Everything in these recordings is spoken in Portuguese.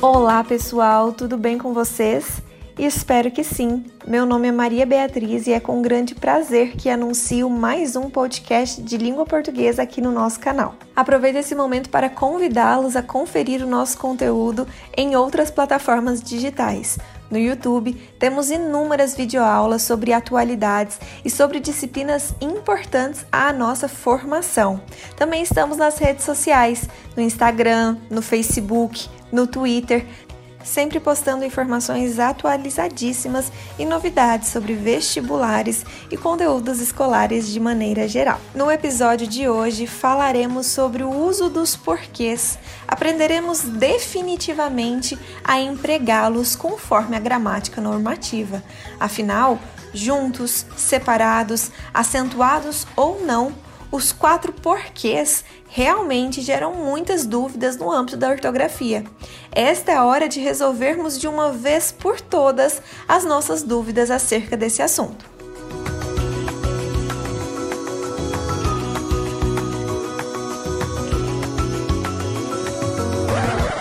Olá pessoal, tudo bem com vocês? Espero que sim. Meu nome é Maria Beatriz e é com grande prazer que anuncio mais um podcast de língua portuguesa aqui no nosso canal. Aproveito esse momento para convidá-los a conferir o nosso conteúdo em outras plataformas digitais. No YouTube, temos inúmeras videoaulas sobre atualidades e sobre disciplinas importantes à nossa formação. Também estamos nas redes sociais, no Instagram, no Facebook, no Twitter, sempre postando informações atualizadíssimas e novidades sobre vestibulares e conteúdos escolares de maneira geral. No episódio de hoje falaremos sobre o uso dos porquês. Aprenderemos definitivamente a empregá-los conforme a gramática normativa. Afinal, juntos, separados, acentuados ou não, os quatro porquês realmente geram muitas dúvidas no âmbito da ortografia. Esta é a hora de resolvermos de uma vez por todas as nossas dúvidas acerca desse assunto.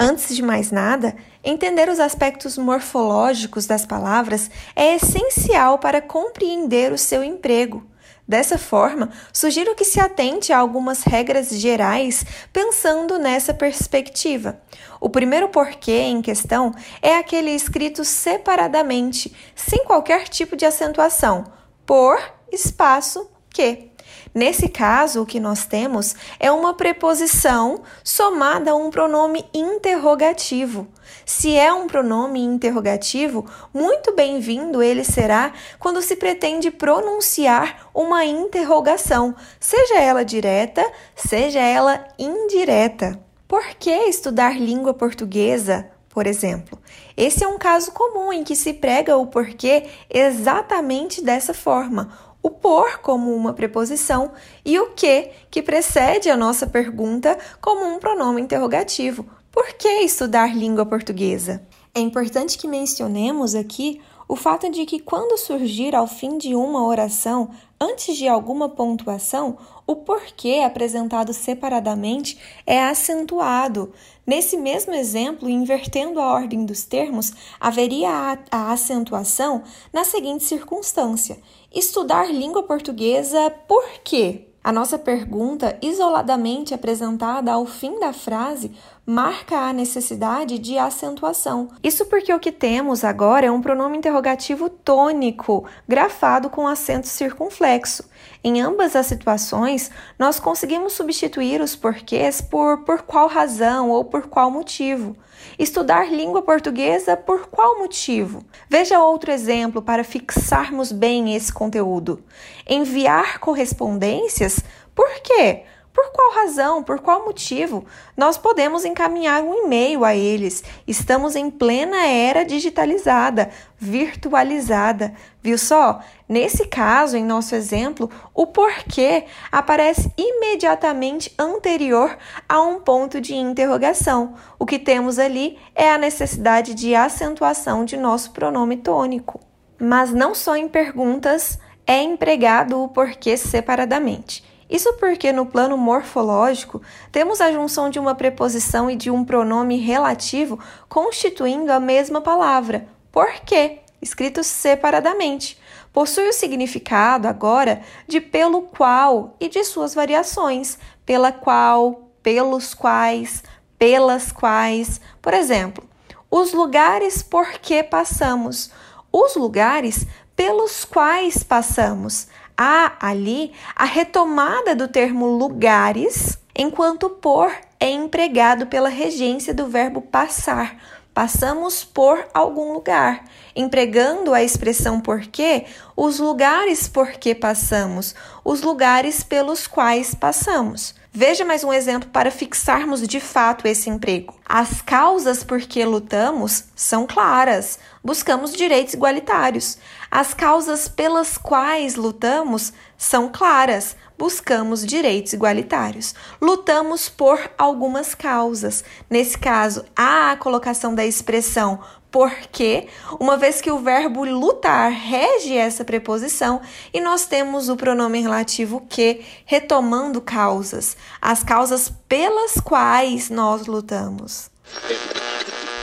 Antes de mais nada, entender os aspectos morfológicos das palavras é essencial para compreender o seu emprego. Dessa forma, sugiro que se atente a algumas regras gerais pensando nessa perspectiva. O primeiro porquê em questão é aquele escrito separadamente, sem qualquer tipo de acentuação, por espaço que. Nesse caso, o que nós temos é uma preposição somada a um pronome interrogativo. Se é um pronome interrogativo, muito bem-vindo ele será quando se pretende pronunciar uma interrogação, seja ela direta, seja ela indireta. Por que estudar língua portuguesa? Por exemplo, esse é um caso comum em que se prega o porquê exatamente dessa forma o por como uma preposição e o que, que precede a nossa pergunta, como um pronome interrogativo. Por que estudar língua portuguesa? É importante que mencionemos aqui o fato de que, quando surgir ao fim de uma oração, antes de alguma pontuação, o porquê apresentado separadamente é acentuado. Nesse mesmo exemplo, invertendo a ordem dos termos, haveria a, a acentuação na seguinte circunstância: estudar língua portuguesa por quê? A nossa pergunta, isoladamente apresentada ao fim da frase, marca a necessidade de acentuação. Isso porque o que temos agora é um pronome interrogativo tônico, grafado com acento circunflexo. Em ambas as situações, nós conseguimos substituir os porquês por por qual razão ou por qual motivo. Estudar língua portuguesa por qual motivo? Veja outro exemplo para fixarmos bem esse conteúdo. Enviar correspondências por quê? Por qual razão, por qual motivo nós podemos encaminhar um e-mail a eles? Estamos em plena era digitalizada, virtualizada. Viu só? Nesse caso, em nosso exemplo, o porquê aparece imediatamente anterior a um ponto de interrogação. O que temos ali é a necessidade de acentuação de nosso pronome tônico. Mas não só em perguntas é empregado o porquê separadamente. Isso porque no plano morfológico temos a junção de uma preposição e de um pronome relativo constituindo a mesma palavra, porque, escrito separadamente. Possui o significado agora de pelo qual e de suas variações, pela qual, pelos quais, pelas quais. Por exemplo, os lugares por que passamos, os lugares pelos quais passamos há ali a retomada do termo lugares, enquanto por é empregado pela regência do verbo passar. Passamos por algum lugar, empregando a expressão porque, os lugares por que passamos, os lugares pelos quais passamos. Veja mais um exemplo para fixarmos de fato esse emprego. As causas por que lutamos são claras. Buscamos direitos igualitários. As causas pelas quais lutamos são claras. Buscamos direitos igualitários. Lutamos por algumas causas. Nesse caso, há a colocação da expressão porque, uma vez que o verbo lutar rege essa preposição e nós temos o pronome relativo que retomando causas, as causas pelas quais nós lutamos.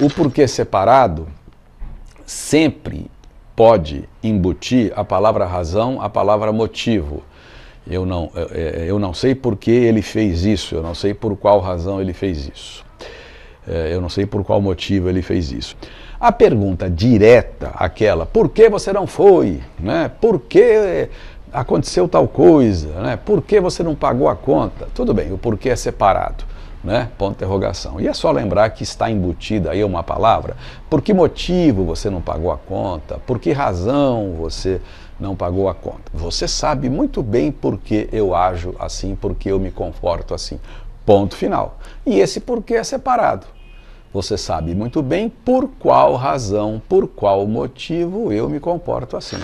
O porquê separado sempre pode embutir a palavra razão, a palavra motivo. Eu não, eu não sei por que ele fez isso, eu não sei por qual razão ele fez isso. É, eu não sei por qual motivo ele fez isso. A pergunta direta, aquela, por que você não foi? Né? Por que aconteceu tal coisa? Né? Por que você não pagou a conta? Tudo bem, o porquê é separado. Né? Ponto de interrogação. E é só lembrar que está embutida aí uma palavra. Por que motivo você não pagou a conta? Por que razão você não pagou a conta? Você sabe muito bem por que eu ajo assim, por que eu me comporto assim. Ponto final. E esse porquê é separado. Você sabe muito bem por qual razão, por qual motivo eu me comporto assim.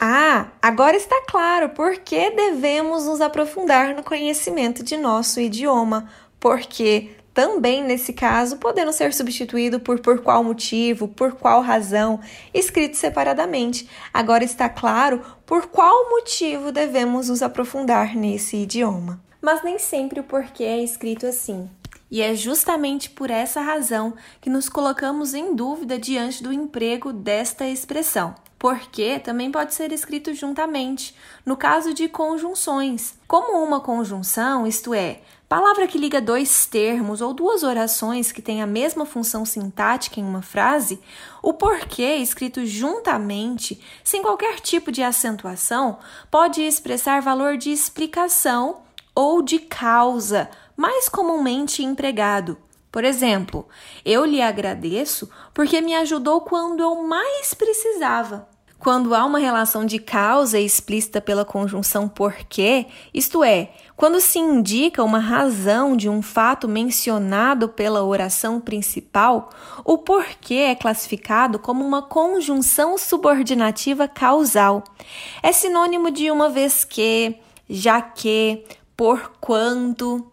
Ah, agora está claro por que devemos nos aprofundar no conhecimento de nosso idioma, porque também nesse caso podendo ser substituído por por qual motivo, por qual razão, escrito separadamente. Agora está claro por qual motivo devemos nos aprofundar nesse idioma. Mas nem sempre o porquê é escrito assim. E é justamente por essa razão que nos colocamos em dúvida diante do emprego desta expressão. Porque também pode ser escrito juntamente, no caso de conjunções. Como uma conjunção, isto é, palavra que liga dois termos ou duas orações que têm a mesma função sintática em uma frase, o porquê escrito juntamente, sem qualquer tipo de acentuação, pode expressar valor de explicação ou de causa mais comumente empregado. Por exemplo, eu lhe agradeço porque me ajudou quando eu mais precisava. Quando há uma relação de causa explícita pela conjunção porquê, isto é, quando se indica uma razão de um fato mencionado pela oração principal, o porquê é classificado como uma conjunção subordinativa causal. É sinônimo de uma vez que, já que, por quanto.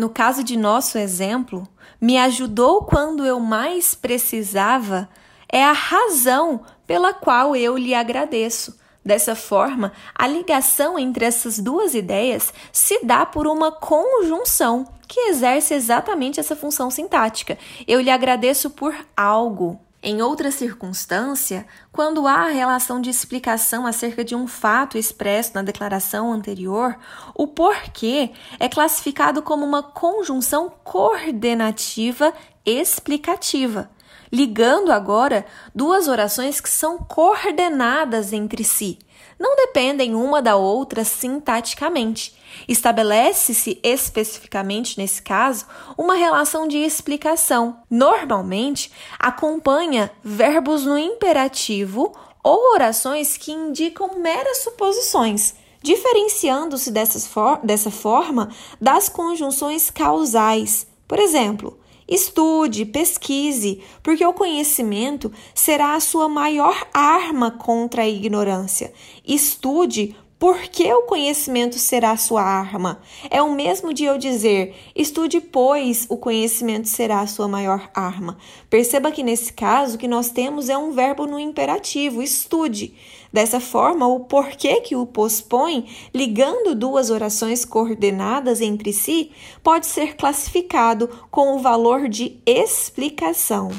No caso de nosso exemplo, me ajudou quando eu mais precisava é a razão pela qual eu lhe agradeço. Dessa forma, a ligação entre essas duas ideias se dá por uma conjunção que exerce exatamente essa função sintática. Eu lhe agradeço por algo. Em outra circunstância, quando há relação de explicação acerca de um fato expresso na declaração anterior, o porquê é classificado como uma conjunção coordenativa explicativa, ligando agora duas orações que são coordenadas entre si não dependem uma da outra sintaticamente. Estabelece-se especificamente nesse caso uma relação de explicação. Normalmente acompanha verbos no imperativo ou orações que indicam meras suposições, diferenciando-se dessa forma das conjunções causais. Por exemplo, Estude, pesquise, porque o conhecimento será a sua maior arma contra a ignorância. Estude, porque o conhecimento será sua arma. É o mesmo de eu dizer: estude, pois o conhecimento será a sua maior arma. Perceba que nesse caso o que nós temos é um verbo no imperativo: estude. Dessa forma, o porquê que o pospõe, ligando duas orações coordenadas entre si, pode ser classificado com o valor de explicação.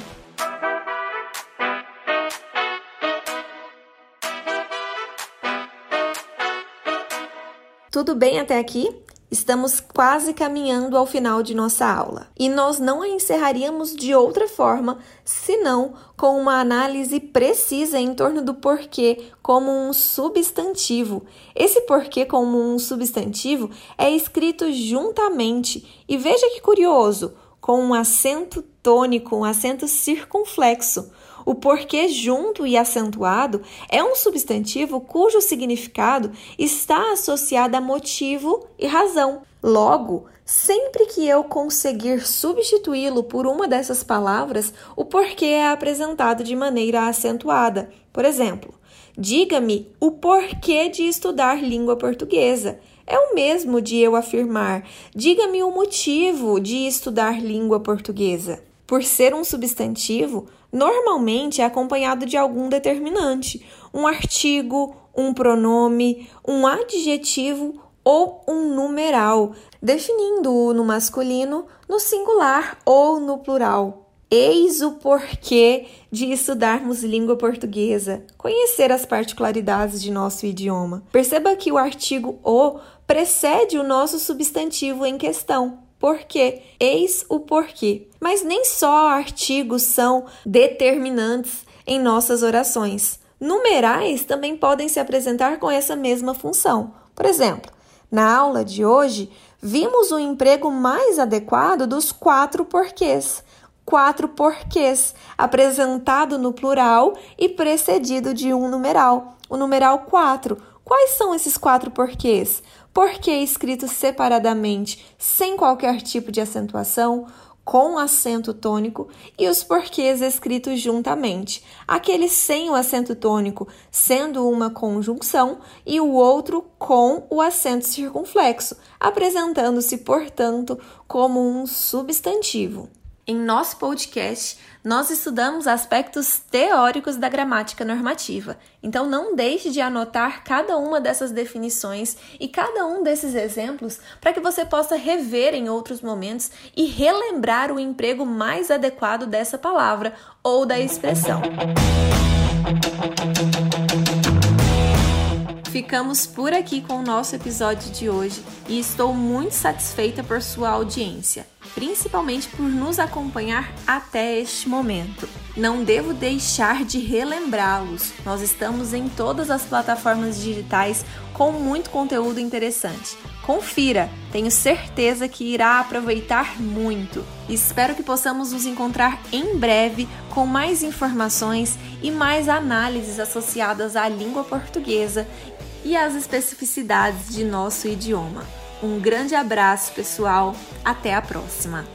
Tudo bem até aqui? Estamos quase caminhando ao final de nossa aula e nós não a encerraríamos de outra forma senão com uma análise precisa em torno do porquê como um substantivo. Esse porquê como um substantivo é escrito juntamente e veja que curioso, com um acento tônico, um acento circunflexo. O porquê junto e acentuado é um substantivo cujo significado está associado a motivo e razão. Logo, sempre que eu conseguir substituí-lo por uma dessas palavras, o porquê é apresentado de maneira acentuada. Por exemplo, diga-me o porquê de estudar língua portuguesa. É o mesmo de eu afirmar: diga-me o motivo de estudar língua portuguesa. Por ser um substantivo, normalmente é acompanhado de algum determinante, um artigo, um pronome, um adjetivo ou um numeral, definindo-o no masculino, no singular ou no plural. Eis o porquê de estudarmos língua portuguesa, conhecer as particularidades de nosso idioma. Perceba que o artigo o precede o nosso substantivo em questão. Porquê? Eis o porquê. Mas nem só artigos são determinantes em nossas orações. Numerais também podem se apresentar com essa mesma função. Por exemplo, na aula de hoje, vimos o emprego mais adequado dos quatro porquês. Quatro porquês, apresentado no plural e precedido de um numeral, o numeral 4. Quais são esses quatro porquês? Porquê escrito separadamente, sem qualquer tipo de acentuação, com acento tônico e os porquês escritos juntamente, aquele sem o acento tônico sendo uma conjunção e o outro com o acento circunflexo, apresentando-se, portanto, como um substantivo. Em nosso podcast, nós estudamos aspectos teóricos da gramática normativa. Então, não deixe de anotar cada uma dessas definições e cada um desses exemplos para que você possa rever em outros momentos e relembrar o emprego mais adequado dessa palavra ou da expressão. Ficamos por aqui com o nosso episódio de hoje e estou muito satisfeita por sua audiência principalmente por nos acompanhar até este momento. Não devo deixar de relembrá-los. Nós estamos em todas as plataformas digitais com muito conteúdo interessante. Confira, tenho certeza que irá aproveitar muito. Espero que possamos nos encontrar em breve com mais informações e mais análises associadas à língua portuguesa e às especificidades de nosso idioma. Um grande abraço, pessoal. Até a próxima.